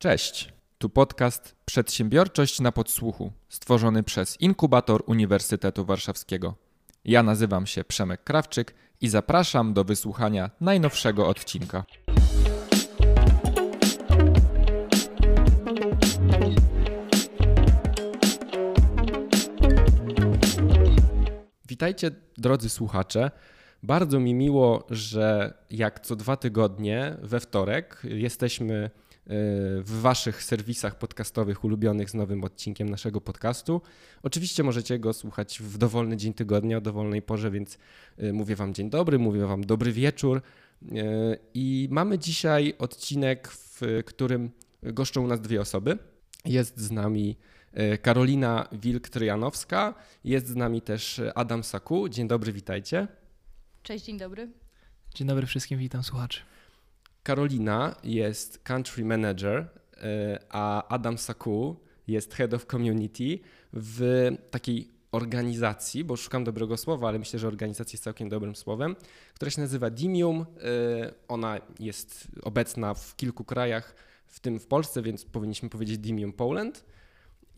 Cześć, tu podcast Przedsiębiorczość na podsłuchu, stworzony przez Inkubator Uniwersytetu Warszawskiego. Ja nazywam się Przemek Krawczyk i zapraszam do wysłuchania najnowszego odcinka. Witajcie, drodzy słuchacze. Bardzo mi miło, że jak co dwa tygodnie we wtorek jesteśmy w Waszych serwisach podcastowych ulubionych z nowym odcinkiem naszego podcastu. Oczywiście możecie go słuchać w dowolny dzień tygodnia, o dowolnej porze, więc y, mówię Wam dzień dobry, mówię Wam dobry wieczór. Y, I mamy dzisiaj odcinek, w którym goszczą u nas dwie osoby. Jest z nami Karolina Wilk-Tryjanowska, jest z nami też Adam Saku. Dzień dobry, witajcie. Cześć, dzień dobry. Dzień dobry wszystkim, witam słuchaczy. Karolina jest country manager, e, a Adam Saku jest head of community w takiej organizacji, bo szukam dobrego słowa, ale myślę, że organizacja jest całkiem dobrym słowem, która się nazywa Dimium. E, ona jest obecna w kilku krajach, w tym w Polsce, więc powinniśmy powiedzieć Dimium Poland.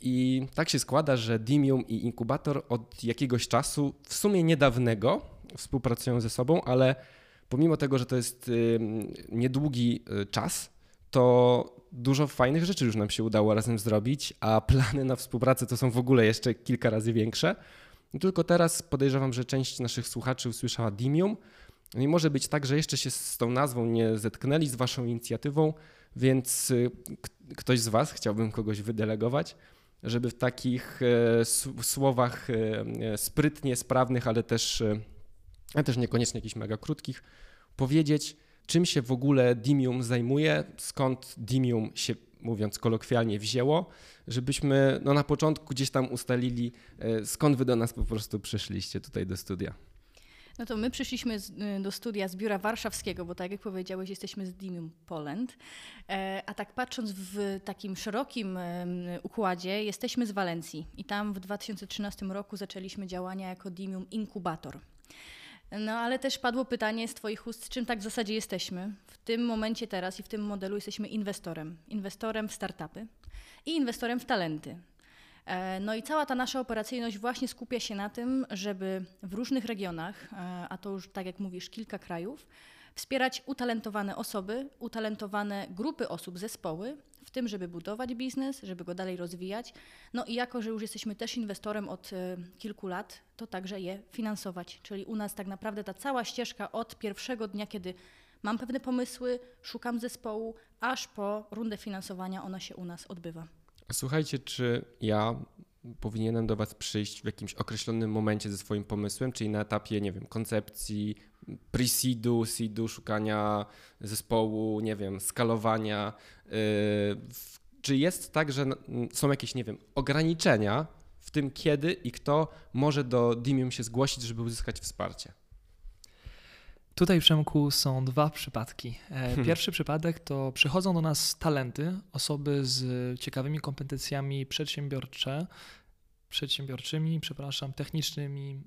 I tak się składa, że Dimium i Inkubator od jakiegoś czasu, w sumie niedawnego, współpracują ze sobą, ale pomimo tego, że to jest niedługi y, czas, to dużo fajnych rzeczy już nam się udało razem zrobić, a plany na współpracę to są w ogóle jeszcze kilka razy większe. Tylko teraz podejrzewam, że część naszych słuchaczy usłyszała Dimium. No i może być tak, że jeszcze się z tą nazwą nie zetknęli, z Waszą inicjatywą, więc y, ktoś z Was, chciałbym kogoś wydelegować, żeby w takich e, słowach e, sprytnie, sprawnych, ale też a też niekoniecznie jakichś mega krótkich, powiedzieć, czym się w ogóle Dimium zajmuje, skąd Dimium się, mówiąc kolokwialnie, wzięło, żebyśmy no, na początku gdzieś tam ustalili, e, skąd wy do nas po prostu przyszliście tutaj do studia. No to my przyszliśmy z, y, do studia z biura warszawskiego, bo tak jak powiedziałeś, jesteśmy z Dimium Poland. E, a tak patrząc w takim szerokim układzie, jesteśmy z Walencji i tam w 2013 roku zaczęliśmy działania jako Dimium Inkubator. No ale też padło pytanie z Twoich ust, czym tak w zasadzie jesteśmy. W tym momencie teraz i w tym modelu jesteśmy inwestorem. Inwestorem w startupy i inwestorem w talenty. E, no i cała ta nasza operacyjność właśnie skupia się na tym, żeby w różnych regionach, e, a to już tak jak mówisz, kilka krajów, wspierać utalentowane osoby, utalentowane grupy osób, zespoły, w tym, żeby budować biznes, żeby go dalej rozwijać. No i jako, że już jesteśmy też inwestorem od y, kilku lat, to także je finansować. Czyli u nas tak naprawdę ta cała ścieżka od pierwszego dnia, kiedy mam pewne pomysły, szukam zespołu, aż po rundę finansowania ona się u nas odbywa. Słuchajcie, czy ja powinienem do Was przyjść w jakimś określonym momencie ze swoim pomysłem, czyli na etapie, nie wiem, koncepcji, pre-seedu, seedu, szukania zespołu, nie wiem, skalowania. Yy, czy jest tak, że są jakieś, nie wiem, ograniczenia w tym, kiedy i kto może do Dimium się zgłosić, żeby uzyskać wsparcie? Tutaj w Przemku są dwa przypadki. E, hmm. Pierwszy przypadek to przychodzą do nas talenty, osoby z ciekawymi kompetencjami przedsiębiorcze, przedsiębiorczymi, przepraszam, technicznymi,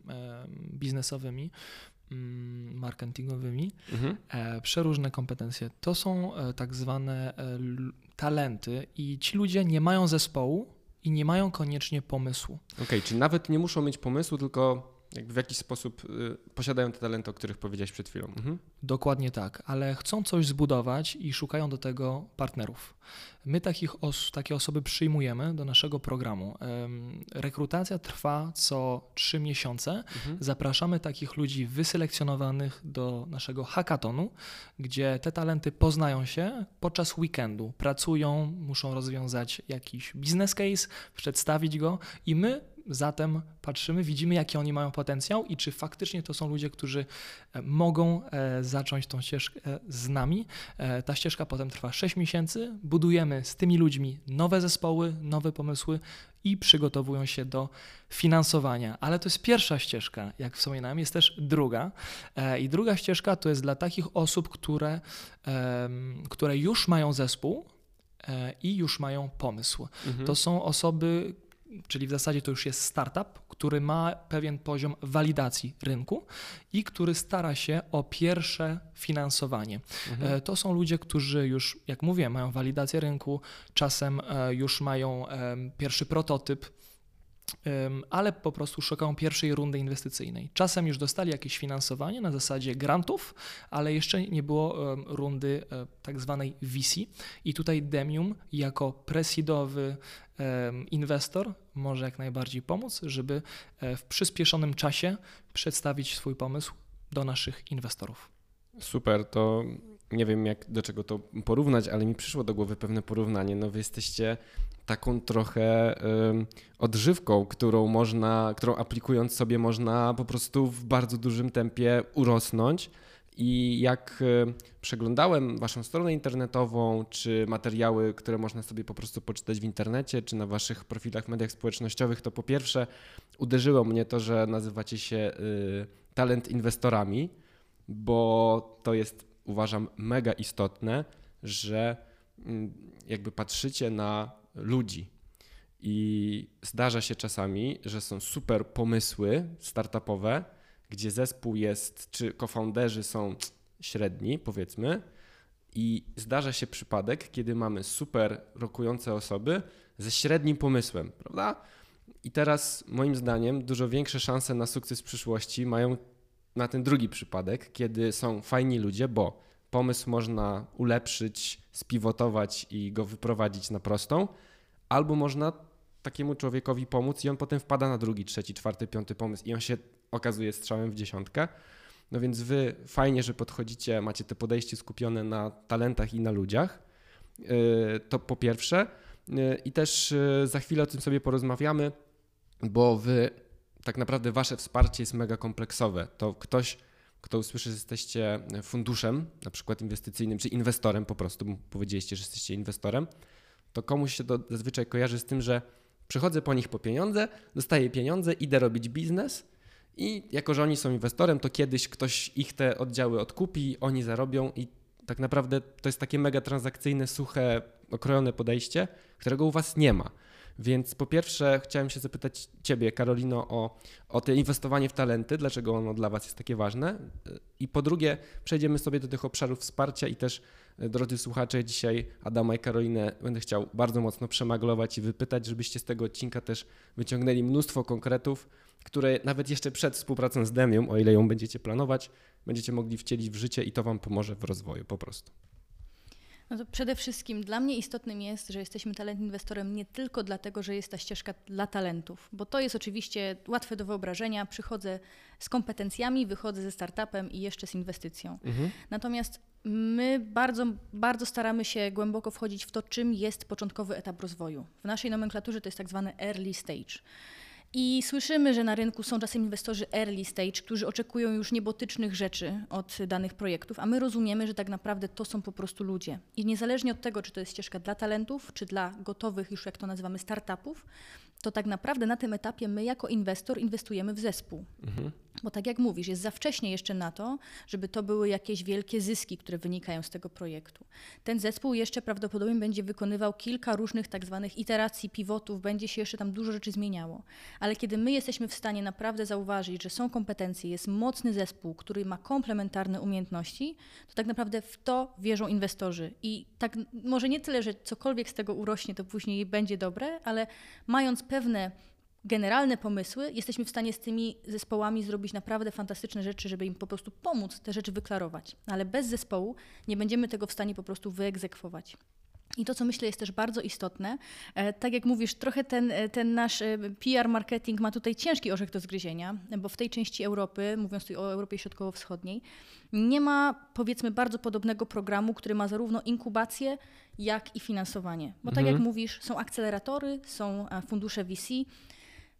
biznesowymi, marketingowymi, mhm. E, przeróżne kompetencje. To są e, tak zwane talenty i ci ludzie nie mają zespołu i nie mają koniecznie pomysłu. Okej, okay, czyli nawet nie muszą mieć pomysłu, tylko w jakiś sposób y, posiadają te talenty, o których powiedziałeś przed chwilą. Mhm. Dokładnie tak, ale chcą coś zbudować i szukają do tego partnerów. My takich os takie osoby przyjmujemy do naszego programu. Rekrutacja trwa co trzy miesiące. Mhm. Zapraszamy takich ludzi wyselekcjonowanych do naszego hackatonu, gdzie te talenty poznają się podczas weekendu. Pracują, muszą rozwiązać jakiś business case, przedstawić go i my Zatem patrzymy, widzimy, jaki oni mają potencjał i czy faktycznie to są ludzie, którzy e, mogą e, zacząć tą ścieżkę e, z nami. Ta ścieżka potem trwa 6 miesięcy. Budujemy z tymi ludźmi nowe zespoły, nowe pomysły i przygotowują się do finansowania. Ale to jest pierwsza ścieżka, jak wspominałem, jest też druga. I druga ścieżka to jest dla takich osób, które, które już mają zespół i już mają pomysł. Mhm. To są osoby, czyli w zasadzie to już jest startup, który ma pewien poziom walidacji rynku i który stara się o pierwsze finansowanie. Mhm. To są ludzie, którzy już, jak mówię, mają walidację rynku, czasem już mają pierwszy prototyp ale po prostu szukają pierwszej rundy inwestycyjnej. Czasem już dostali jakieś finansowanie na zasadzie grantów, ale jeszcze nie było rundy e, tak zwanej VC. I tutaj Demium jako presidowy inwestor może jak najbardziej pomóc, żeby e, w przyspieszonym czasie przedstawić swój pomysł do naszych inwestorów. Super, to nie wiem jak do czego to porównać, ale mi przyszło do głowy pewne porównanie. No wy jesteście taką trochę odżywką, którą można, którą aplikując sobie można po prostu w bardzo dużym tempie urosnąć. I jak przeglądałem waszą stronę internetową, czy materiały, które można sobie po prostu poczytać w internecie, czy na waszych profilach w mediach społecznościowych, to po pierwsze uderzyło mnie to, że nazywacie się y, talent inwestorami, bo to jest uważam mega istotne, że mm, jakby patrzycie na ludzi. I zdarza się czasami, że są super pomysły startupowe, gdzie zespół jest, czy cofounderzy są średni, powiedzmy, i zdarza się przypadek, kiedy mamy super rokujące osoby ze średnim pomysłem, prawda? I teraz moim zdaniem dużo większe szanse na sukces w przyszłości mają na ten drugi przypadek, kiedy są fajni ludzie, bo pomysł można ulepszyć, spiwotować i go wyprowadzić na prostą, albo można takiemu człowiekowi pomóc i on potem wpada na drugi, trzeci, czwarty, piąty pomysł i on się okazuje strzałem w dziesiątkę. No więc wy fajnie, że podchodzicie, macie te podejście skupione na talentach i na ludziach. Yy, to po pierwsze. Yy, I też yy, za chwilę o tym sobie porozmawiamy, bo wy tak naprawdę wasze wsparcie jest mega kompleksowe. To ktoś kto usłyszy, że jesteście funduszem, na przykład inwestycyjnym, czy inwestorem po prostu, powiedzieliście, że jesteście inwestorem, to komuś się to zazwyczaj kojarzy z tym, że przychodzę po nich po pieniądze, dostaję pieniądze, idę robić biznes i jako, że oni są inwestorem, to kiedyś ktoś ich te oddziały odkupi, oni zarobią i tak naprawdę to jest takie mega transakcyjne, suche, okrojone podejście, którego u was nie ma. Więc po pierwsze chciałem się zapytać Ciebie, Karolino, o, o to inwestowanie w talenty, dlaczego ono dla Was jest takie ważne. I po drugie przejdziemy sobie do tych obszarów wsparcia i też, e, drodzy słuchacze, dzisiaj Adama i Karolinę będę chciał bardzo mocno przemaglować i wypytać, żebyście z tego odcinka też wyciągnęli mnóstwo konkretów, które nawet jeszcze przed współpracą z Demium, o ile ją będziecie planować, będziecie mogli wcielić w życie i to Wam pomoże w rozwoju po prostu. No to przede wszystkim dla mnie istotnym jest, że jesteśmy talent inwestorem nie tylko dlatego, że jest ta ścieżka dla talentów, bo to jest oczywiście łatwe do wyobrażenia. Przychodzę z kompetencjami, wychodzę ze startupem i jeszcze z inwestycją. Mhm. Natomiast my bardzo, bardzo staramy się głęboko wchodzić w to, czym jest początkowy etap rozwoju. W naszej nomenklaturze to jest tak zwany early stage. I słyszymy, że na rynku są czasem inwestorzy early stage, którzy oczekują już niebotycznych rzeczy od danych projektów, a my rozumiemy, że tak naprawdę to są po prostu ludzie. I niezależnie od tego, czy to jest ścieżka dla talentów, czy dla gotowych, już jak to nazywamy, startupów, to tak naprawdę na tym etapie my jako inwestor inwestujemy w zespół. Mhm. Bo tak jak mówisz, jest za wcześnie jeszcze na to, żeby to były jakieś wielkie zyski, które wynikają z tego projektu. Ten zespół jeszcze prawdopodobnie będzie wykonywał kilka różnych tak zwanych iteracji, pivotów, będzie się jeszcze tam dużo rzeczy zmieniało. Ale kiedy my jesteśmy w stanie naprawdę zauważyć, że są kompetencje, jest mocny zespół, który ma komplementarne umiejętności, to tak naprawdę w to wierzą inwestorzy. I tak może nie tyle, że cokolwiek z tego urośnie, to później będzie dobre, ale mając pewne generalne pomysły, jesteśmy w stanie z tymi zespołami zrobić naprawdę fantastyczne rzeczy, żeby im po prostu pomóc te rzeczy wyklarować. Ale bez zespołu nie będziemy tego w stanie po prostu wyegzekwować. I to, co myślę, jest też bardzo istotne, e, tak jak mówisz, trochę ten, e, ten nasz e, PR marketing ma tutaj ciężki orzech do zgryzienia, bo w tej części Europy, mówiąc tutaj o Europie Środkowo-Wschodniej, nie ma powiedzmy bardzo podobnego programu, który ma zarówno inkubację, jak i finansowanie. Bo tak mhm. jak mówisz, są akceleratory, są fundusze VC,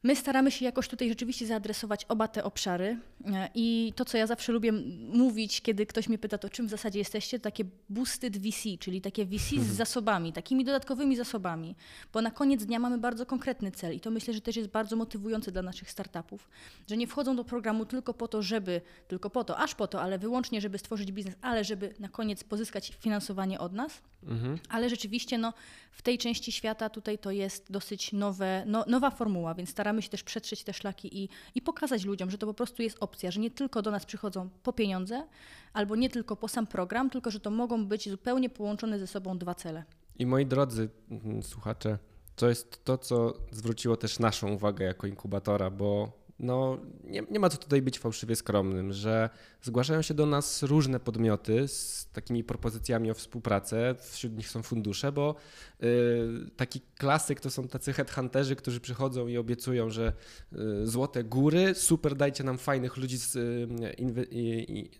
My staramy się jakoś tutaj rzeczywiście zaadresować oba te obszary e, i to, co ja zawsze lubię mówić, kiedy ktoś mnie pyta, to czym w zasadzie jesteście, to takie boosted VC, czyli takie VC z mhm. zasobami, takimi dodatkowymi zasobami, bo na koniec dnia mamy bardzo konkretny cel i to myślę, że też jest bardzo motywujące dla naszych startupów, że nie wchodzą do programu tylko po to, żeby, tylko po to, aż po to, ale wyłącznie, żeby stworzyć biznes, ale żeby na koniec pozyskać finansowanie od nas, Mhm. Ale rzeczywiście no, w tej części świata tutaj to jest dosyć nowe, no, nowa formuła, więc staramy się też przetrzeć te szlaki i, i pokazać ludziom, że to po prostu jest opcja, że nie tylko do nas przychodzą po pieniądze, albo nie tylko po sam program, tylko że to mogą być zupełnie połączone ze sobą dwa cele. I moi drodzy mm, słuchacze, to jest to, co zwróciło też naszą uwagę jako inkubatora, bo no, nie, nie ma co tutaj być fałszywie skromnym, że zgłaszają się do nas różne podmioty z takimi propozycjami o współpracę, wśród nich są fundusze, bo y, taki klasyk to są tacy headhunterzy, którzy przychodzą i obiecują, że y, złote góry, super, dajcie nam fajnych ludzi z y,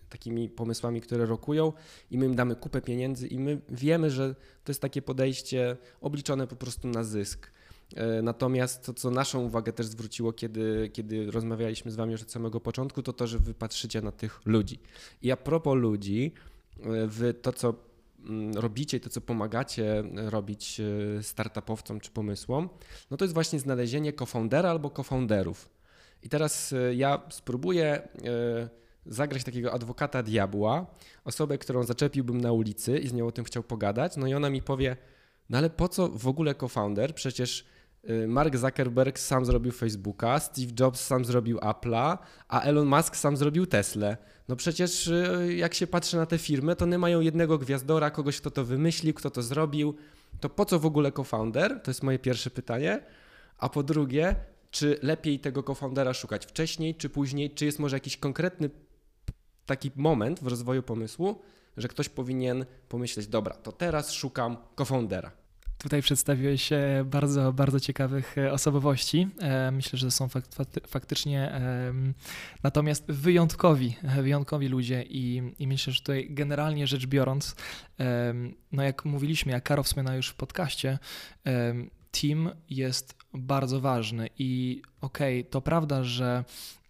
takimi pomysłami, które rokują i my im damy kupę pieniędzy i my wiemy, że to jest takie podejście obliczone po prostu na zysk. E, natomiast to, co naszą uwagę też zwróciło, kiedy, kiedy rozmawialiśmy z Wami już od samego początku, to to, że Wy patrzycie na tych ludzi. I a propos ludzi, e, Wy to, co mm, robicie, to, co pomagacie robić e, startupowcom czy pomysłom, no to jest właśnie znalezienie cofoundera albo cofounderów. I teraz ja spróbuję zagrać takiego adwokata diabła, osobę, którą zaczepiłbym na ulicy i z nią o tym chciał pogadać, no i ona mi powie, no ale po co w ogóle co-founder? Przecież Mark Zuckerberg sam zrobił Facebooka, Steve Jobs sam zrobił Apple'a, a Elon Musk sam zrobił Tesla. No przecież y, jak się patrzy na te firmy, to one mają jednego gwiazdora, kogoś, kto to wymyślił, kto to zrobił. To po co w ogóle co-founder? To jest moje pierwsze pytanie. A po drugie, czy lepiej tego co-foundera szukać wcześniej czy później? Czy jest może jakiś konkretny taki moment w rozwoju pomysłu, że ktoś powinien pomyśleć, dobra, to teraz szukam co-foundera. Tutaj przedstawiłeś bardzo, bardzo ciekawych e, osobowości. E, myślę, że są faktycznie natomiast wyjątkowi, wyjątkowi ludzie i, i myślę, że tutaj generalnie rzecz biorąc, no jak mówiliśmy, jak Karo wspomniał już w podcaście, team jest bardzo ważny i okej, okay, to prawda, że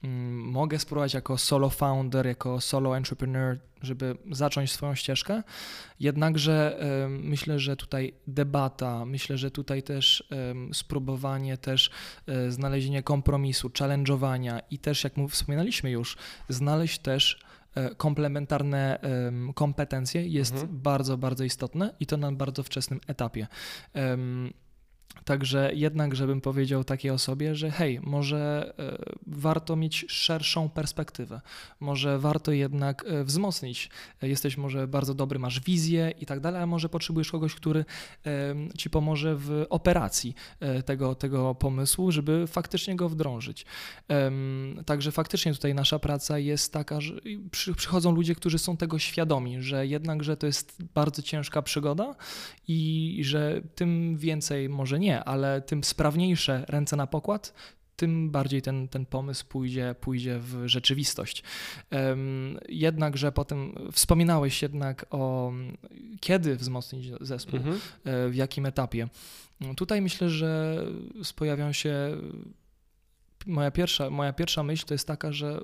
mm, mogę spróbować jako solo founder, jako solo entrepreneur, żeby zacząć swoją ścieżkę, jednakże myślę, że tutaj debata, myślę, że tutaj też spróbowanie też y, znalezienia kompromisu, challenge'owania i też, jak wspominaliśmy już, znaleźć też e, komplementarne kompetencje jest mhm. bardzo, bardzo istotne i to na bardzo wczesnym etapie. Także jednak, żebym powiedział takiej osobie, że hej, może e, warto mieć szerszą perspektywę, może warto jednak e, wzmocnić. Jesteś może bardzo dobry, masz wizję i tak dalej, a może potrzebujesz kogoś, który ci pomoże w operacji e, tego, tego pomysłu, żeby faktycznie go wdrążyć. Także faktycznie tutaj nasza praca jest taka, że przychodzą ludzie, którzy są tego świadomi, że jednak, że to jest bardzo ciężka przygoda i że tym więcej może nie nie, ale tym sprawniejsze ręce na pokład, tym bardziej ten, ten pomysł pójdzie, pójdzie w rzeczywistość. Jednakże potem wspominałeś jednak o kiedy wzmocnić zespół, mhm. E, w jakim etapie. Tutaj myślę, że pojawią się. Moja pierwsza, moja pierwsza myśl to jest taka, że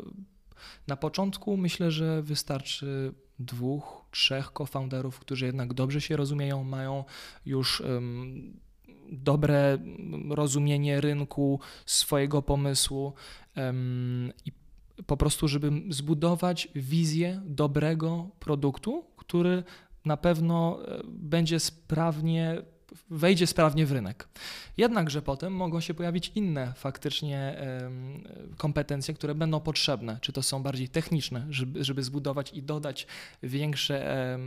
na początku myślę, że wystarczy dwóch, trzech co-founderów, którzy jednak dobrze się rozumieją, mają już um, dobre rozumienie rynku, swojego pomysłu i po prostu, żeby zbudować wizję dobrego produktu, który na pewno e, będzie sprawnie wejdzie sprawnie w rynek. Jednakże potem mogą się pojawić inne faktycznie kompetencje, które będą potrzebne, czy to są bardziej techniczne, żeby, żeby zbudować i dodać większe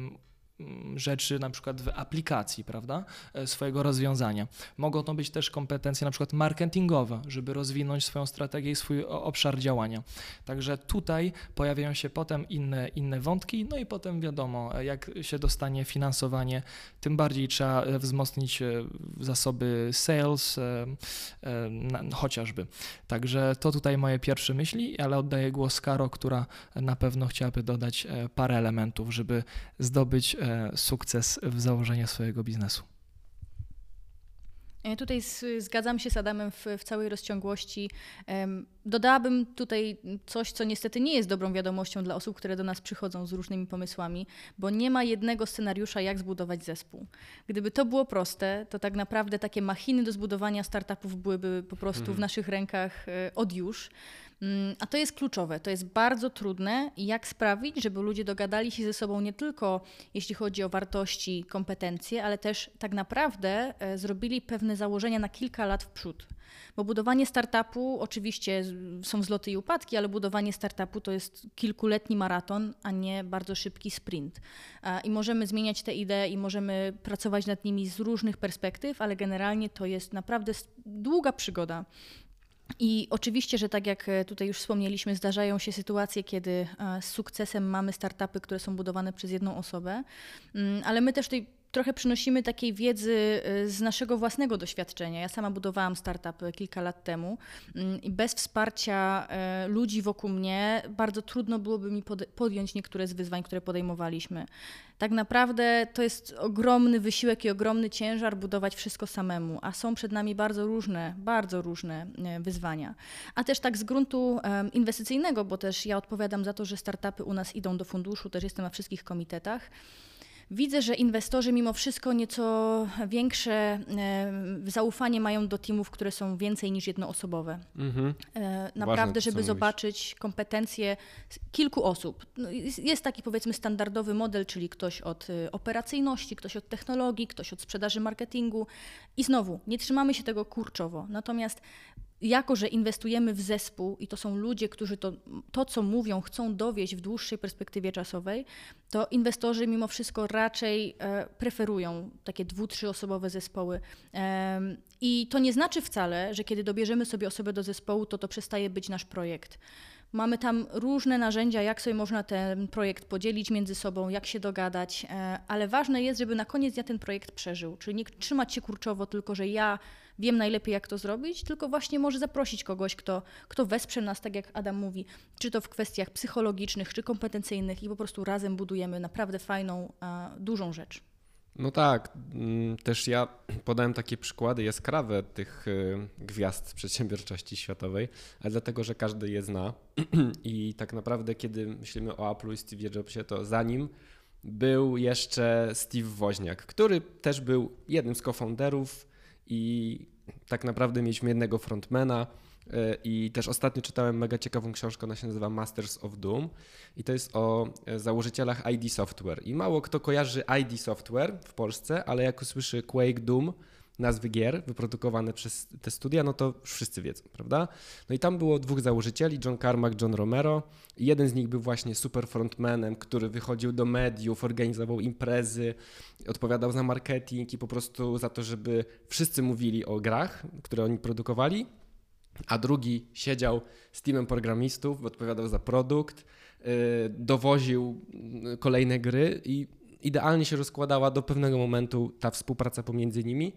rzeczy na przykład w aplikacji, prawda, e, swojego rozwiązania. Mogą to być też kompetencje na przykład marketingowe, żeby rozwinąć swoją strategię i swój obszar działania. Także tutaj pojawiają się potem inne, inne wątki, no i potem wiadomo, e, jak się dostanie finansowanie, tym bardziej trzeba e, wzmocnić zasoby sales chociażby. Także to tutaj moje pierwsze myśli, ale oddaję głos Karo, która na pewno chciałaby dodać parę elementów, żeby zdobyć sukces w założeniu swojego biznesu. Ja tutaj zgadzam się z Adamem w, w całej rozciągłości. Dodałabym tutaj coś, co niestety nie jest dobrą wiadomością dla osób, które do nas przychodzą z różnymi pomysłami, bo nie ma jednego scenariusza, jak zbudować zespół. Gdyby to było proste, to tak naprawdę takie machiny do zbudowania startupów byłyby po prostu w mhm. naszych rękach e, od już. Mm, a to jest kluczowe, to jest bardzo trudne. Jak sprawić, żeby ludzie dogadali się ze sobą nie tylko jeśli chodzi o wartości, kompetencje, ale też tak naprawdę e, zrobili pewne założenia na kilka lat w przód. Bo budowanie startupu, oczywiście są wzloty i upadki, ale budowanie startupu to jest kilkuletni maraton, a nie bardzo szybki sprint. I możemy zmieniać te idee i możemy pracować nad nimi z różnych perspektyw, ale generalnie to jest naprawdę długa przygoda. I oczywiście, że tak jak e, tutaj już wspomnieliśmy, zdarzają się sytuacje, kiedy e, z sukcesem mamy startupy, które są budowane przez jedną osobę, mm, ale my też tutaj trochę przynosimy takiej wiedzy y, z naszego własnego doświadczenia. Ja sama budowałam startup kilka lat temu mm, i bez wsparcia y, ludzi wokół mnie bardzo trudno byłoby mi podjąć niektóre z wyzwań, które podejmowaliśmy. Tak naprawdę to jest ogromny wysiłek i ogromny ciężar budować wszystko samemu, a są przed nami bardzo różne, bardzo różne y, wyzwania. A też tak z gruntu inwestycyjnego, bo też ja odpowiadam za to, że startupy u nas idą do funduszu, też jestem na wszystkich komitetach. Widzę, że inwestorzy mimo wszystko nieco większe zaufanie mają do teamów, które są więcej niż jednoosobowe. Mhm. E, naprawdę, Ważne, żeby zobaczyć kompetencje kilku osób. No, jest taki powiedzmy standardowy model, czyli ktoś od e, operacyjności, ktoś od technologii, ktoś od sprzedaży marketingu. I znowu, nie trzymamy się tego kurczowo. Natomiast jako, że inwestujemy w zespół i to są ludzie, którzy to, to, co mówią, chcą dowieść w dłuższej perspektywie czasowej, to inwestorzy mimo wszystko raczej e, preferują takie dwu, trzyosobowe zespoły. E, I to nie znaczy wcale, że kiedy dobierzemy sobie osobę do zespołu, to to przestaje być nasz projekt. Mamy tam różne narzędzia, jak sobie można ten projekt podzielić między sobą, jak się dogadać, e, ale ważne jest, żeby na koniec dnia ten projekt przeżył. Czyli nie trzymać się kurczowo tylko, że ja wiem najlepiej, jak to zrobić, tylko właśnie może zaprosić kogoś, kto, kto wesprze nas, tak jak Adam mówi, czy to w kwestiach psychologicznych, czy kompetencyjnych i po prostu razem budujemy naprawdę fajną, dużą rzecz. No tak, mm, też ja podałem takie przykłady jaskrawe tych y, gwiazd przedsiębiorczości światowej, ale dlatego, że każdy je zna. I tak naprawdę kiedy myślimy o Apple i Steve Jobsie, to zanim był jeszcze Steve Woźniak, który też był jednym z co-founderów i tak naprawdę mieliśmy jednego frontmana i też ostatnio czytałem mega ciekawą książkę, ona się nazywa Masters of Doom i to jest o e, założycielach ID Software i mało kto kojarzy ID Software w Polsce, ale jak usłyszy Quake Doom, nazwy gier wyprodukowane przez te studia, no to wszyscy wiedzą, prawda? No i tam było dwóch założycieli, John Carmack, John Romero. I jeden z nich był właśnie super frontmanem, który wychodził do mediów, organizował imprezy, odpowiadał za marketing i po prostu za to, żeby wszyscy mówili o grach, które oni produkowali. A drugi siedział z teamem programistów, odpowiadał za produkt, yy, dowoził yy, kolejne gry i idealnie się rozkładała do pewnego momentu ta współpraca pomiędzy nimi.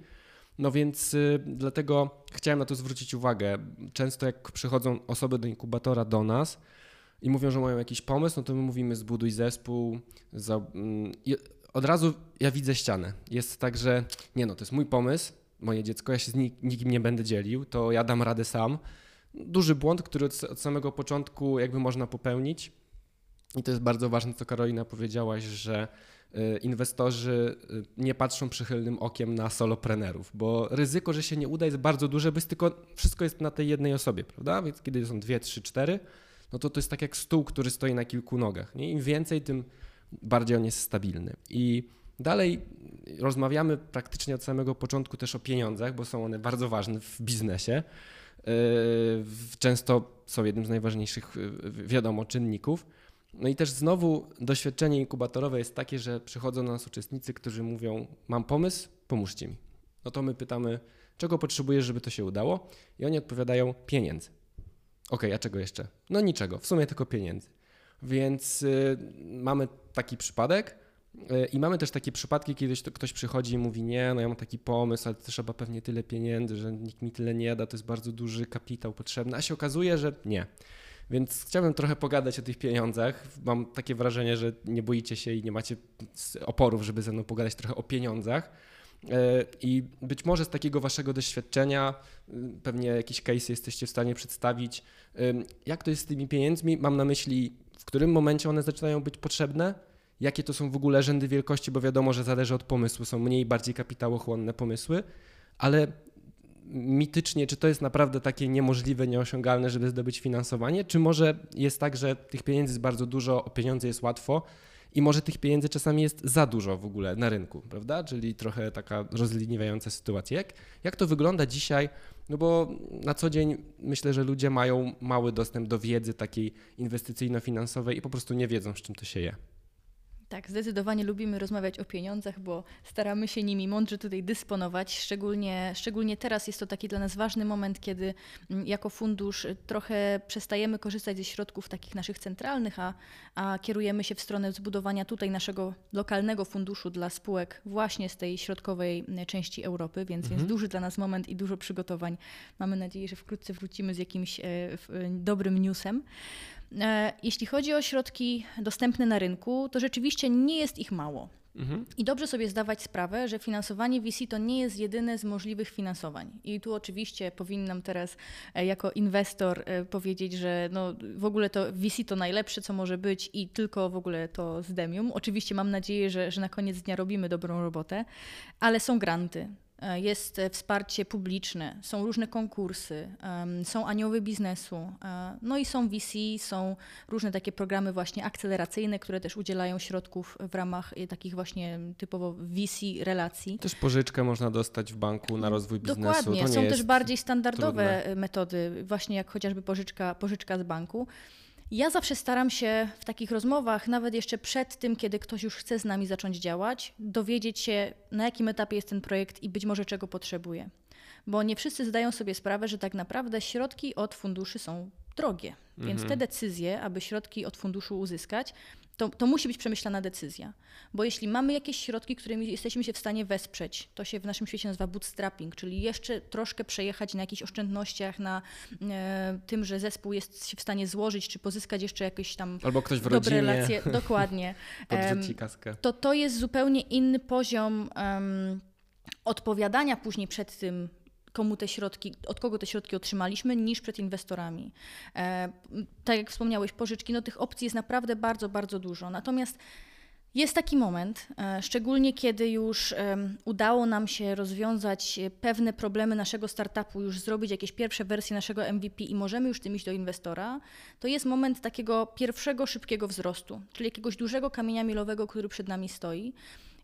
No więc y, dlatego chciałem na to zwrócić uwagę. Często jak przychodzą osoby do inkubatora do nas i mówią, że mają jakiś pomysł, no to my mówimy zbuduj zespół. Za, mm, od razu ja widzę ścianę. Jest tak, że nie no, to jest mój pomysł, moje dziecko, ja się z nikim nie będę dzielił, to ja dam radę sam. Duży błąd, który od, od samego początku jakby można popełnić. I to jest bardzo ważne, co Karolina powiedziałaś, że Y, inwestorzy y, nie patrzą przychylnym okiem na soloprenerów, bo ryzyko, że się nie uda jest bardzo duże, bo jest tylko, wszystko jest na tej jednej osobie, prawda? Więc kiedy są dwie, trzy, cztery, no to to jest tak jak stół, który stoi na kilku nogach. Nie? Im więcej, tym bardziej on jest stabilny. I dalej rozmawiamy praktycznie od samego początku też o pieniądzach, bo są one bardzo ważne w biznesie. Y, często są jednym z najważniejszych, wiadomo, czynników. No i też znowu doświadczenie inkubatorowe jest takie, że przychodzą do nas uczestnicy, którzy mówią: Mam pomysł, pomóżcie mi. No to my pytamy, czego potrzebujesz, żeby to się udało? I oni odpowiadają: pieniędzy. Ok, a czego jeszcze? No niczego, w sumie tylko pieniędzy. Więc y, mamy taki przypadek. Y, I mamy też takie przypadki, kiedy ktoś przychodzi i mówi: Nie, no ja mam taki pomysł, ale to trzeba pewnie tyle pieniędzy, że nikt mi tyle nie da, to jest bardzo duży kapitał potrzebny. A się okazuje, że nie. Więc chciałbym trochę pogadać o tych pieniądzach. Mam takie wrażenie, że nie boicie się i nie macie oporów, żeby ze mną pogadać trochę o pieniądzach. E, I być może z takiego waszego doświadczenia, y, pewnie jakiś case jesteście w stanie przedstawić, jak to jest z tymi pieniędzmi. Mam na myśli, w którym momencie one zaczynają być potrzebne, jakie to są w ogóle rzędy wielkości, bo wiadomo, że zależy od pomysłu. Są mniej, bardziej kapitałochłonne pomysły, ale mitycznie, czy to jest naprawdę takie niemożliwe, nieosiągalne, żeby zdobyć finansowanie, czy może jest tak, że tych pieniędzy jest bardzo dużo, o pieniądze jest łatwo i może tych pieniędzy czasami jest za dużo w ogóle na rynku, prawda? Czyli trochę taka rozliniwiająca sytuacja. Jak, jak to wygląda dzisiaj? No bo na co dzień myślę, że ludzie mają mały dostęp do wiedzy takiej inwestycyjno-finansowej i po prostu nie wiedzą, z czym to się je. Tak, zdecydowanie lubimy rozmawiać o pieniądzach, bo staramy się nimi mądrze tutaj dysponować. Szczególnie, szczególnie teraz jest to taki dla nas ważny moment, kiedy mm, jako fundusz trochę przestajemy korzystać ze środków takich naszych centralnych, a, a kierujemy się w stronę zbudowania tutaj naszego lokalnego funduszu dla spółek właśnie z tej środkowej mm, części Europy, więc, mhm. więc duży dla nas moment i dużo przygotowań. Mamy nadzieję, że wkrótce wrócimy z jakimś e, dobrym newsem. E, jeśli chodzi o środki dostępne na rynku, to rzeczywiście nie jest ich mało. Mhm. I dobrze sobie zdawać sprawę, że finansowanie VC to nie jest jedyne z możliwych finansowań. I tu oczywiście powinnam teraz e, jako inwestor e, powiedzieć, że no w ogóle to VC to najlepsze, co może być i tylko w ogóle to z Demium. Oczywiście mam nadzieję, że, że na koniec dnia robimy dobrą robotę, ale są granty. E, jest wsparcie publiczne, są różne konkursy, są anioły biznesu, e, no i są VC, są różne takie programy właśnie akceleracyjne, które też udzielają środków w ramach e, takich właśnie typowo VC relacji. Też pożyczkę można dostać w banku na rozwój biznesu. Dokładnie, są też bardziej standardowe trudne. metody, właśnie jak chociażby pożyczka, pożyczka z banku. Ja zawsze staram się w takich rozmowach, nawet jeszcze przed tym, kiedy ktoś już chce z nami zacząć działać, dowiedzieć się, na jakim etapie jest ten projekt i być może czego potrzebuje. Bo nie wszyscy zdają sobie sprawę, że tak naprawdę środki od funduszy są drogie. Więc mhm. te decyzje, aby środki od funduszu uzyskać, to, to musi być przemyślana decyzja. Bo jeśli mamy jakieś środki, którymi jesteśmy się w stanie wesprzeć, to się w naszym świecie nazywa bootstrapping, czyli jeszcze troszkę przejechać na jakichś oszczędnościach, na e, tym, że zespół jest się w stanie złożyć, czy pozyskać jeszcze jakieś tam Albo ktoś w dobre rodzinie relacje. Dokładnie. Podrzuci kaskę. To to jest zupełnie inny poziom um, odpowiadania później przed tym, komu te środki, od kogo te środki otrzymaliśmy, niż przed inwestorami. E, tak jak wspomniałeś, pożyczki, no tych opcji jest naprawdę bardzo, bardzo dużo. Natomiast jest taki moment, e, szczególnie kiedy już udało nam się rozwiązać pewne problemy naszego startupu, już zrobić jakieś pierwsze wersje naszego MVP i możemy już tym iść do inwestora, to jest moment takiego pierwszego szybkiego wzrostu, czyli jakiegoś dużego kamienia milowego, który przed nami stoi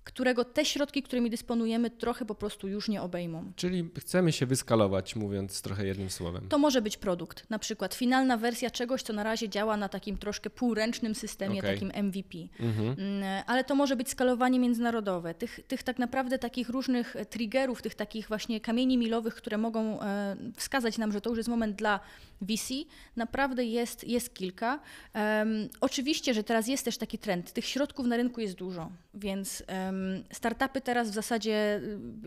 którego te środki, którymi dysponujemy, trochę po prostu już nie obejmą. Czyli chcemy się wyskalować, mówiąc trochę jednym słowem. To może być produkt, na przykład finalna wersja czegoś, co na razie działa na takim troszkę półręcznym systemie, okay. takim MVP. Mhm. Mm, ale to może być skalowanie międzynarodowe. Tych, tych tak naprawdę takich różnych triggerów, tych takich właśnie kamieni milowych, które mogą e, wskazać nam, że to już jest moment dla VC, naprawdę jest, jest kilka. Um, oczywiście, że teraz jest też taki trend. Tych środków na rynku jest dużo, więc um, startupy teraz w zasadzie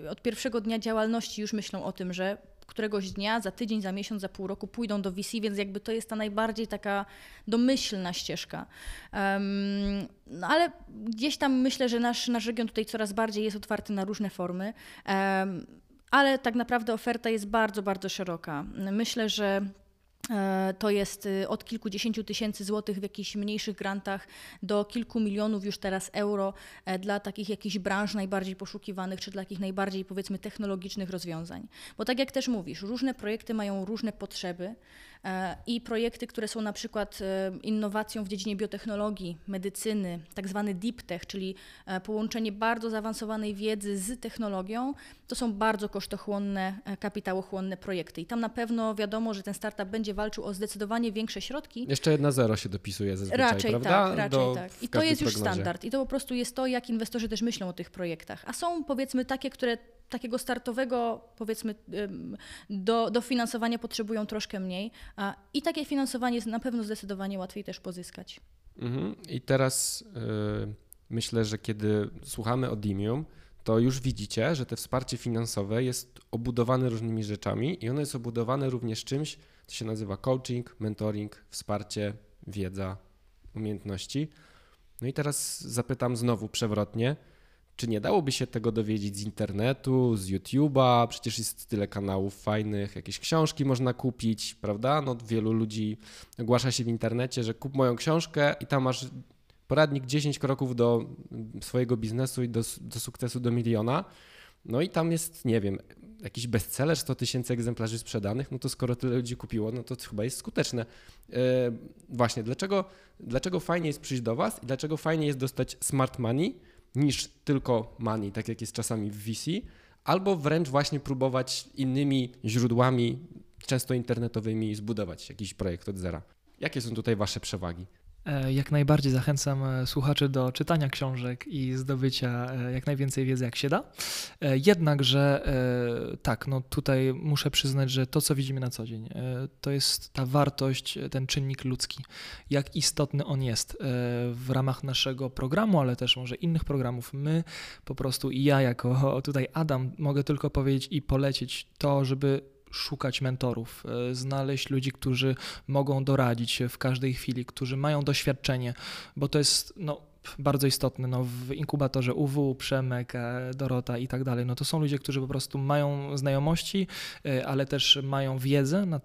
y, od pierwszego dnia działalności już myślą o tym, że któregoś dnia, za tydzień, za miesiąc, za pół roku pójdą do VC, więc jakby to jest ta najbardziej taka domyślna ścieżka. Um, no ale gdzieś tam myślę, że nasz, nasz region tutaj coraz bardziej jest otwarty na różne formy. Um, ale tak naprawdę oferta jest bardzo, bardzo szeroka. Myślę, że to jest y, od kilkudziesięciu tysięcy złotych w jakichś mniejszych grantach do kilku milionów już teraz euro e, dla takich jakichś branż najbardziej poszukiwanych, czy dla takich najbardziej powiedzmy technologicznych rozwiązań. Bo tak jak też mówisz, różne projekty mają różne potrzeby. E, i projekty, które są na przykład e, innowacją w dziedzinie biotechnologii, medycyny, tak zwany deep tech, czyli e, połączenie bardzo zaawansowanej wiedzy z technologią, to są bardzo kosztochłonne, kapitałochłonne projekty. I tam na pewno wiadomo, że ten startup będzie walczył o zdecydowanie większe środki. Jeszcze jedna zero się dopisuje zazwyczaj, raczej prawda? Tak, raczej Do, tak. I to jest już prognozie. standard. I to po prostu jest to, jak inwestorzy też myślą o tych projektach. A są powiedzmy takie, które takiego startowego, powiedzmy, do, dofinansowania potrzebują troszkę mniej. I takie finansowanie jest na pewno zdecydowanie łatwiej też pozyskać. Mhm. I teraz yy, myślę, że kiedy słuchamy o Dimium, to już widzicie, że te wsparcie finansowe jest obudowane różnymi rzeczami i ono jest obudowane również czymś, co się nazywa coaching, mentoring, wsparcie, wiedza, umiejętności. No i teraz zapytam znowu przewrotnie, czy nie dałoby się tego dowiedzieć z internetu, z YouTube'a? Przecież jest tyle kanałów fajnych, jakieś książki można kupić, prawda? No, wielu ludzi ogłasza się w internecie, że kup moją książkę i tam masz poradnik 10 kroków do swojego biznesu i do, do sukcesu do miliona. no i tam jest, nie wiem, jakiś bestseller, 100 tysięcy egzemplarzy sprzedanych, no to skoro tyle ludzi kupiło, no to chyba jest skuteczne. E, właśnie, dlaczego, dlaczego fajnie jest przyjść do Was i dlaczego fajnie jest dostać smart money niż tylko money, tak jak jest czasami w VC, albo wręcz właśnie próbować innymi źródłami, często internetowymi, zbudować jakiś projekt od zera. Jakie są tutaj Wasze przewagi? E, jak najbardziej zachęcam e, słuchaczy do czytania książek i zdobycia e, jak najwięcej wiedzy, jak się da. Jednakże tak, no tutaj muszę przyznać, że to, co widzimy na co dzień, to jest ta wartość, ten czynnik ludzki. Jak istotny on jest w ramach naszego programu, ale też może innych programów. My po prostu i ja, jako tutaj Adam, mogę tylko powiedzieć i polecić to, żeby szukać mentorów, e, znaleźć ludzi, którzy mogą doradzić w każdej chwili, którzy mają doświadczenie, bo to jest no, bardzo istotne. No, w inkubatorze UW, Przemek, e, Dorota i tak dalej, no to są ludzie, którzy po prostu mają znajomości, e, ale też mają wiedzę na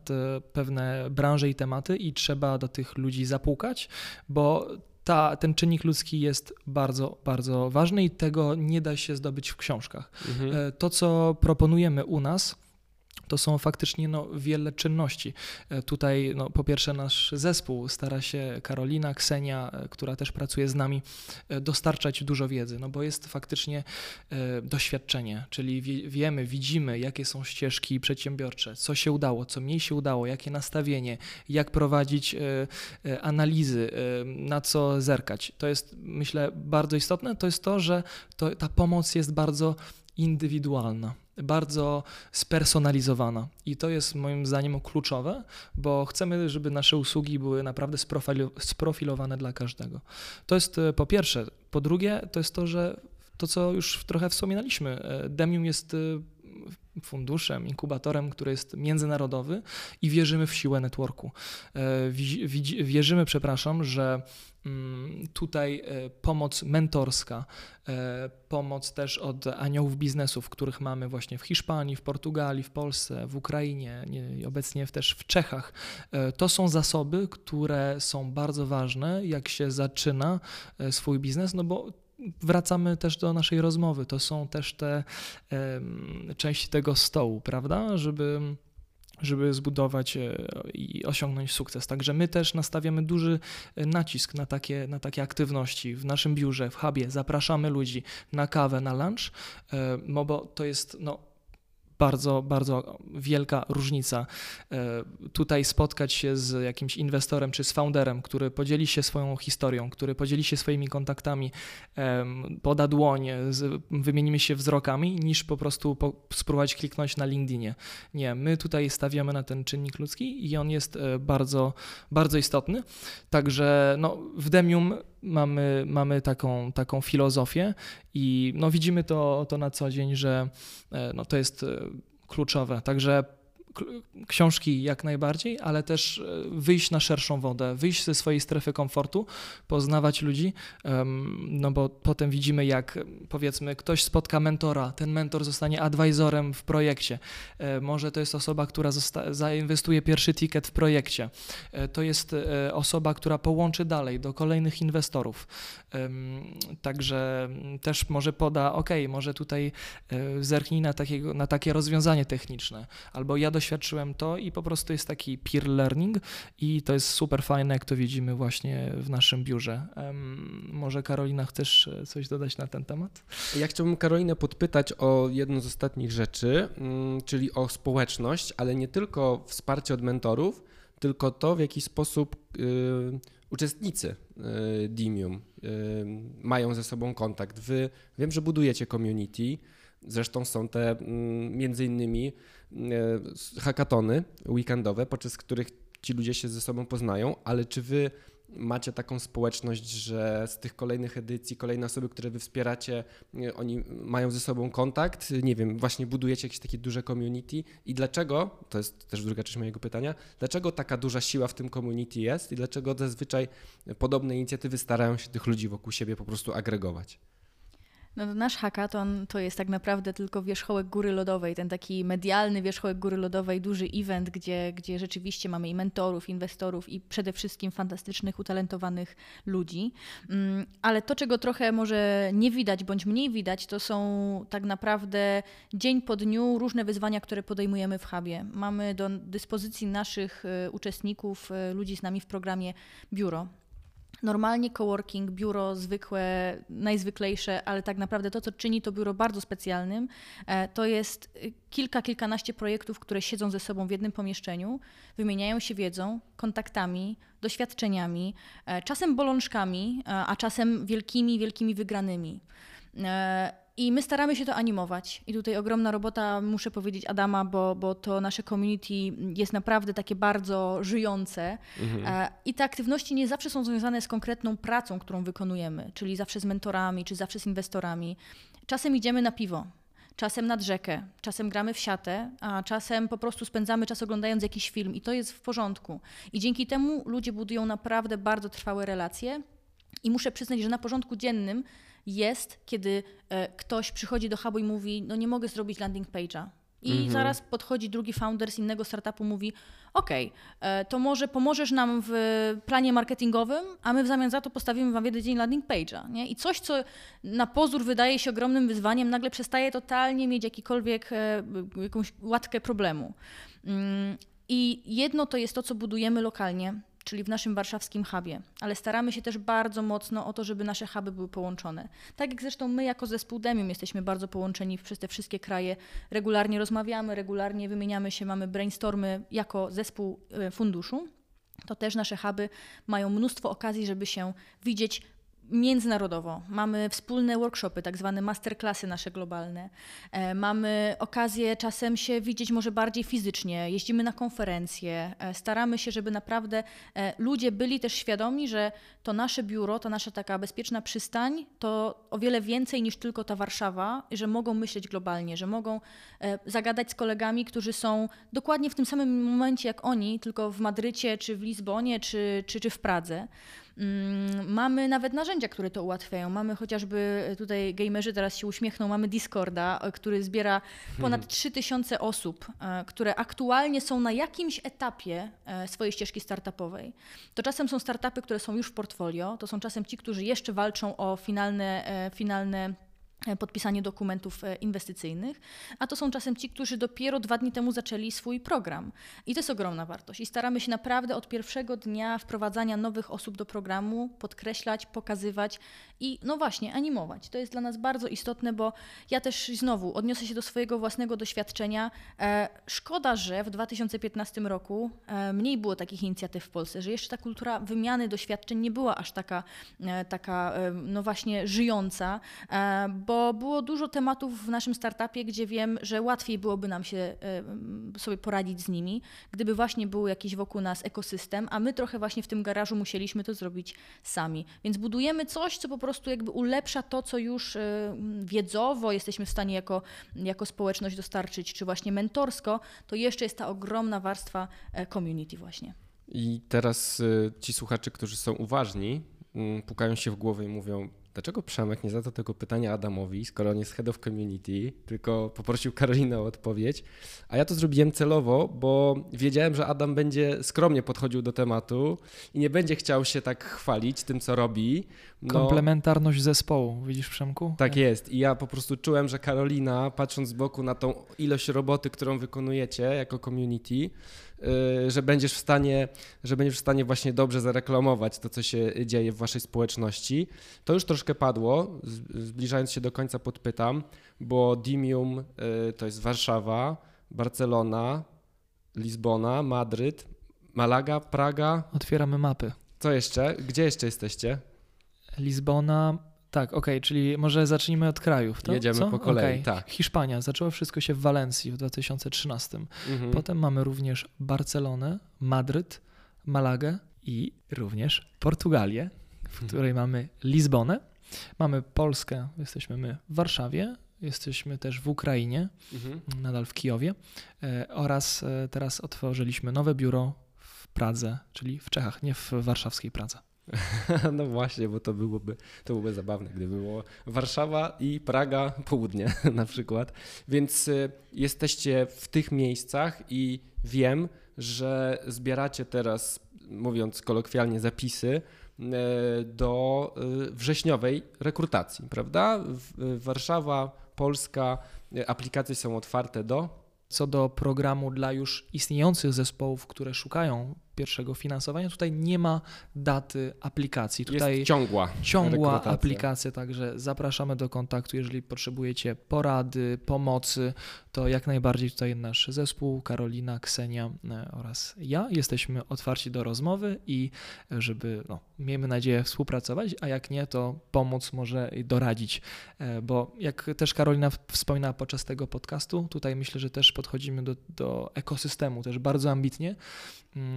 pewne branże i tematy i trzeba do tych ludzi zapukać, bo ta, ten czynnik ludzki jest bardzo, bardzo ważny i tego nie da się zdobyć w książkach. Mhm. To, co proponujemy u nas, to są faktycznie no, wiele czynności. E, tutaj no, po pierwsze nasz zespół stara się, Karolina, Ksenia, e, która też pracuje z nami, e, dostarczać dużo wiedzy, no bo jest faktycznie doświadczenie, czyli wiemy, widzimy, jakie są ścieżki przedsiębiorcze, co się udało, co mniej się udało, jakie nastawienie, jak prowadzić analizy, na co zerkać. To jest, myślę, bardzo istotne, to jest to, że to, ta pomoc jest bardzo indywidualna bardzo spersonalizowana. I to jest moim zdaniem kluczowe, bo chcemy, żeby nasze usługi były naprawdę sprofilowane dla każdego. To jest e, po pierwsze. Po drugie, to jest to, że to, co już trochę wspominaliśmy, e, Demium jest e, funduszem, inkubatorem, który jest międzynarodowy i wierzymy w siłę networku. Wierzymy, przepraszam, że Mm, tutaj e, pomoc mentorska, e, pomoc też od aniołów biznesów, których mamy właśnie w Hiszpanii, w Portugalii, w Polsce, w Ukrainie, obecnie też w Czechach. E, to są zasoby, które są bardzo ważne, jak się zaczyna swój biznes, no bo wracamy też do naszej rozmowy. To są też te części tego stołu, prawda? Żeby żeby zbudować e, i osiągnąć sukces. Także my też nastawiamy duży e, nacisk na takie, na takie aktywności w naszym biurze, w hubie. Zapraszamy ludzi na kawę, na lunch, e, no bo to jest no, bardzo, bardzo wielka różnica. E, tutaj spotkać się z jakimś inwestorem czy z founderem, który podzieli się swoją historią, który podzieli się swoimi kontaktami, poda dłoń, wymienimy się wzrokami, niż po prostu spróbować kliknąć na LinkedInie. Nie, my tutaj stawiamy na ten czynnik ludzki i on jest e, bardzo, bardzo istotny. Także no, w Demium mamy, mamy taką, taką filozofię i no, widzimy to, to na co dzień, że e, no, to jest e, kluczowe. Także książki jak najbardziej, ale też e, wyjść na szerszą wodę, wyjść ze swojej strefy komfortu, poznawać ludzi, no bo potem widzimy, jak powiedzmy ktoś spotka mentora, ten mentor zostanie advisorem w projekcie. E, może to jest osoba, która zainwestuje pierwszy ticket w projekcie. E, to jest osoba, która połączy dalej do kolejnych inwestorów. Także też może poda, ok, może tutaj zerknij na, takiego, na takie rozwiązanie techniczne, albo ja doświadczam doświadczyłem to i po prostu jest taki peer learning i to jest super fajne, jak to widzimy właśnie w naszym biurze. Może Karolina chcesz e, coś dodać na ten temat? Ja chciałbym Karolinę podpytać o jedną z ostatnich rzeczy, mm, czyli o społeczność, ale nie tylko wsparcie od mentorów, tylko to, w jaki sposób y, uczestnicy y, Dimium y, mają ze sobą kontakt. Wy wiem, że budujecie community, zresztą są te mm, między innymi E, hackatony weekendowe, podczas których ci ludzie się ze sobą poznają, ale czy wy macie taką społeczność, że z tych kolejnych edycji, kolejne osoby, które wy wspieracie, e, oni mają ze sobą kontakt, nie wiem, właśnie budujecie jakieś takie duże community i dlaczego, to jest też druga część mojego pytania, dlaczego taka duża siła w tym community jest i dlaczego zazwyczaj podobne inicjatywy starają się tych ludzi wokół siebie po prostu agregować? No, nasz hackathon to jest tak naprawdę tylko wierzchołek góry lodowej, ten taki medialny wierzchołek góry lodowej, duży event, gdzie, gdzie rzeczywiście mamy i mentorów, inwestorów i przede wszystkim fantastycznych, utalentowanych ludzi. Mm, ale to, czego trochę może nie widać bądź mniej widać, to są tak naprawdę dzień po dniu różne wyzwania, które podejmujemy w hubie. Mamy do dyspozycji naszych y, uczestników, y, ludzi z nami w programie biuro Normalnie coworking, biuro zwykłe, najzwyklejsze, ale tak naprawdę to, co czyni to biuro bardzo specjalnym, e, to jest y, kilka, kilkanaście projektów, które siedzą ze sobą w jednym pomieszczeniu, wymieniają się wiedzą, kontaktami, doświadczeniami, e, czasem bolączkami, e, a czasem wielkimi, wielkimi wygranymi. I my staramy się to animować. I tutaj ogromna robota, muszę powiedzieć, Adama, bo, bo to nasze community jest naprawdę takie bardzo żyjące. Mhm. E, I te aktywności nie zawsze są związane z konkretną pracą, którą wykonujemy, czyli zawsze z mentorami, czy zawsze z inwestorami. Czasem idziemy na piwo, czasem nad rzekę, czasem gramy w siatę, a czasem po prostu spędzamy czas oglądając jakiś film i to jest w porządku. I dzięki temu ludzie budują naprawdę bardzo trwałe relacje. I muszę przyznać, że na porządku dziennym jest, kiedy e, ktoś przychodzi do hubu i mówi, no nie mogę zrobić landing page'a. I mhm. zaraz podchodzi drugi founder z innego startupu, mówi: OK, e, to może pomożesz nam w planie marketingowym, a my w zamian za to postawimy wam jeden dzień landing page'a. Nie? I coś, co na pozór wydaje się ogromnym wyzwaniem, nagle przestaje totalnie mieć jakikolwiek, e, jakąś łatkę problemu. Mm, I jedno to jest to, co budujemy lokalnie, czyli w naszym warszawskim hubie, ale staramy się też bardzo mocno o to, żeby nasze huby były połączone. Tak jak zresztą my jako zespół Demium jesteśmy bardzo połączeni przez te wszystkie kraje, regularnie rozmawiamy, regularnie wymieniamy się, mamy brainstormy jako zespół e, funduszu, to też nasze huby mają mnóstwo okazji, żeby się widzieć międzynarodowo. Mamy wspólne workshopy, tak zwane masterclassy nasze globalne. E, mamy okazję czasem się widzieć może bardziej fizycznie, jeździmy na konferencje, e, staramy się, żeby naprawdę e, ludzie byli też świadomi, że to nasze biuro, ta nasza taka bezpieczna przystań to o wiele więcej niż tylko ta Warszawa, że mogą myśleć globalnie, że mogą zagadać z kolegami, którzy są dokładnie w tym samym momencie jak oni, tylko w Madrycie, czy w Lizbonie, czy, czy, czy w Pradze. Mm, mamy nawet narzędzia, które to ułatwiają. Mamy chociażby, e, tutaj gamerzy teraz się uśmiechną, mamy Discorda, e, który zbiera ponad 3000 mhm. osób, e, które aktualnie są na jakimś etapie swojej ścieżki startupowej. To czasem są startupy, które są już w portfolio, to są czasem ci, którzy jeszcze walczą o finalne, finalne podpisanie dokumentów e, inwestycyjnych, a to są czasem ci, którzy dopiero dwa dni temu zaczęli swój program. I to jest ogromna wartość. I staramy się naprawdę od pierwszego dnia wprowadzania nowych osób do programu podkreślać, pokazywać i no właśnie, animować. To jest dla nas bardzo istotne, bo ja też znowu odniosę się do swojego własnego doświadczenia. E, szkoda, że w 2015 roku mniej było takich inicjatyw w Polsce, że jeszcze ta kultura wymiany doświadczeń nie była aż taka, taka no właśnie żyjąca, bo było dużo tematów w naszym startupie, gdzie wiem, że łatwiej byłoby nam się e, sobie poradzić z nimi, gdyby właśnie był jakiś wokół nas ekosystem, a my trochę właśnie w tym garażu musieliśmy to zrobić sami. Więc budujemy coś, co po prostu jakby ulepsza to, co już e, wiedzowo jesteśmy w stanie jako, jako społeczność dostarczyć, czy właśnie mentorsko, to jeszcze jest ta ogromna warstwa e, community właśnie. I teraz ci słuchacze, którzy są uważni, pukają się w głowę i mówią, dlaczego Przemek nie zadał tego pytania Adamowi, skoro on jest head of community, tylko poprosił Karolinę o odpowiedź. A ja to zrobiłem celowo, bo wiedziałem, że Adam będzie skromnie podchodził do tematu i nie będzie chciał się tak chwalić tym, co robi. No, Komplementarność zespołu, widzisz Przemku? Tak jest. I ja po prostu czułem, że Karolina, patrząc z boku na tą ilość roboty, którą wykonujecie jako community, że będziesz w stanie, że będziesz w stanie właśnie dobrze zareklamować to, co się dzieje w waszej społeczności. To już troszkę padło, zbliżając się do końca podpytam, bo Dimium y, to jest Warszawa, Barcelona, Lizbona, Madryt, Malaga, Praga. Otwieramy mapy. Co jeszcze? Gdzie jeszcze jesteście? Lizbona, tak, okej, okay, czyli może zacznijmy od krajów. To? Jedziemy Co? po kolei, okay. tak. Hiszpania, zaczęło wszystko się w Walencji w 2013. Mhm. Potem mamy również Barcelonę, Madryt, Malagę i również Portugalię, w mhm. której mamy Lizbonę. Mamy Polskę, jesteśmy my w Warszawie, jesteśmy też w Ukrainie, mhm. nadal w Kijowie e, oraz e, teraz otworzyliśmy nowe biuro w Pradze, czyli w Czechach, nie w warszawskiej Pradze. No właśnie, bo to byłoby, to byłoby zabawne, gdyby było Warszawa i Praga południe na przykład. Więc y, jesteście w tych miejscach i wiem, że zbieracie teraz, mówiąc kolokwialnie, zapisy y, do y, wrześniowej rekrutacji, prawda? Warszawa, Polska, aplikacje są otwarte do co do programu dla już istniejących zespołów, które szukają pierwszego finansowania. Tutaj nie ma daty aplikacji. Tutaj jest ciągła. Ciągła rekrutacja. aplikacja, także zapraszamy do kontaktu, jeżeli potrzebujecie porady, pomocy, to jak najbardziej tutaj nasz zespół, Karolina, Ksenia e, oraz ja jesteśmy otwarci do rozmowy i żeby, no, miejmy nadzieję, współpracować, a jak nie, to pomóc może i doradzić, e, bo jak też Karolina wspominała podczas tego podcastu, tutaj myślę, że też podchodzimy do, do ekosystemu też bardzo ambitnie,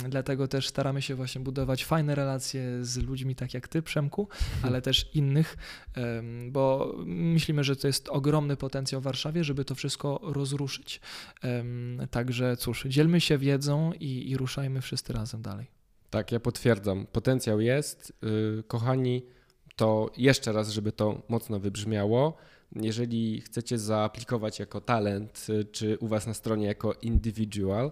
dlatego też staramy się właśnie budować fajne relacje z ludźmi tak jak ty, Przemku, mhm. ale też innych, bo myślimy, że to jest ogromny potencjał w Warszawie, żeby to wszystko rozruszyć. Także cóż, dzielmy się wiedzą i, i ruszajmy wszyscy razem dalej. Tak, ja potwierdzam. Potencjał jest. Y, kochani, to jeszcze raz, żeby to mocno wybrzmiało. Jeżeli chcecie zaaplikować jako talent, y, czy u Was na stronie jako individual,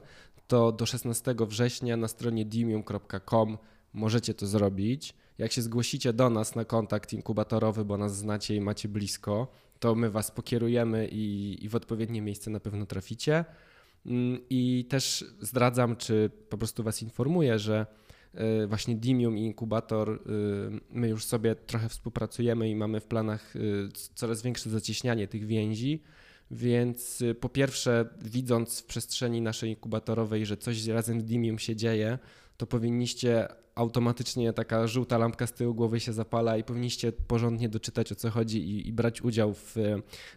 to do 16 września na stronie dimium.com możecie to zrobić. Jak się zgłosicie do nas na kontakt inkubatorowy, bo nas znacie i macie blisko, to my Was pokierujemy i, i w odpowiednie miejsce na pewno traficie. Mm, I też zdradzam, czy po prostu Was informuję, że y, właśnie Dimium i Inkubator, y, my już sobie trochę współpracujemy i mamy w planach y, coraz większe zacieśnianie tych więzi. Więc po pierwsze, widząc w przestrzeni naszej inkubatorowej, że coś razem z Dimium się dzieje, to powinniście automatycznie taka żółta lampka z tyłu głowy się zapala i powinniście porządnie doczytać o co chodzi i, i brać udział w,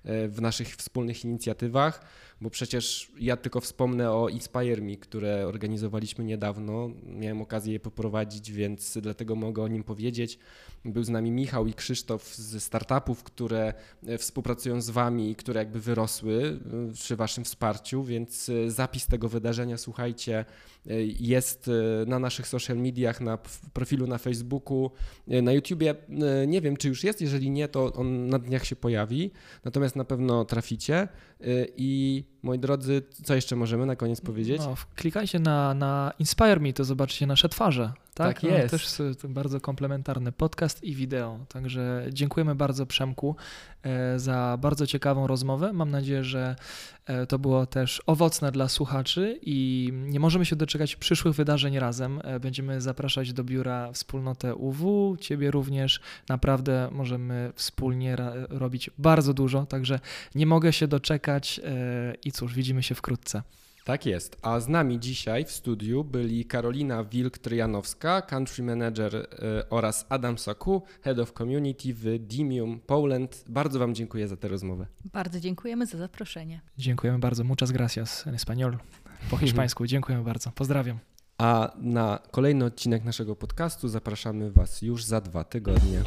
w naszych wspólnych inicjatywach bo przecież ja tylko wspomnę o Inspire Me, które organizowaliśmy niedawno. Miałem okazję je poprowadzić, więc dlatego mogę o nim powiedzieć. Był z nami Michał i Krzysztof ze startupów, które e, współpracują z Wami i które jakby wyrosły e, przy Waszym wsparciu, więc e, zapis tego wydarzenia, słuchajcie, jest na naszych social mediach, na profilu na Facebooku, na YouTubie. Nie wiem, czy już jest, jeżeli nie, to on na dniach się pojawi, natomiast na pewno traficie i moi drodzy, co jeszcze możemy na koniec powiedzieć? No, klikajcie na, na Inspire Me, to zobaczycie nasze twarze. Tak, tak no, jest. Też bardzo komplementarny podcast i wideo. Także dziękujemy bardzo Przemku e, za bardzo ciekawą rozmowę. Mam nadzieję, że e, to było też owocne dla słuchaczy i nie możemy się doczekać przyszłych wydarzeń razem. E, będziemy zapraszać do biura wspólnotę UW, ciebie również. Naprawdę możemy wspólnie robić bardzo dużo, także nie mogę się doczekać i cóż, widzimy się wkrótce. Tak jest. A z nami dzisiaj w studiu byli Karolina Wilk-Tryjanowska, country manager e, oraz Adam Saku, head of community w Dimium Poland. Bardzo Wam dziękuję za tę rozmowę. Bardzo dziękujemy za zaproszenie. Dziękujemy bardzo. Muchas gracias en español. Po hiszpańsku. Dziękujemy bardzo. Pozdrawiam. A na kolejny odcinek naszego podcastu zapraszamy Was już za dwa tygodnie.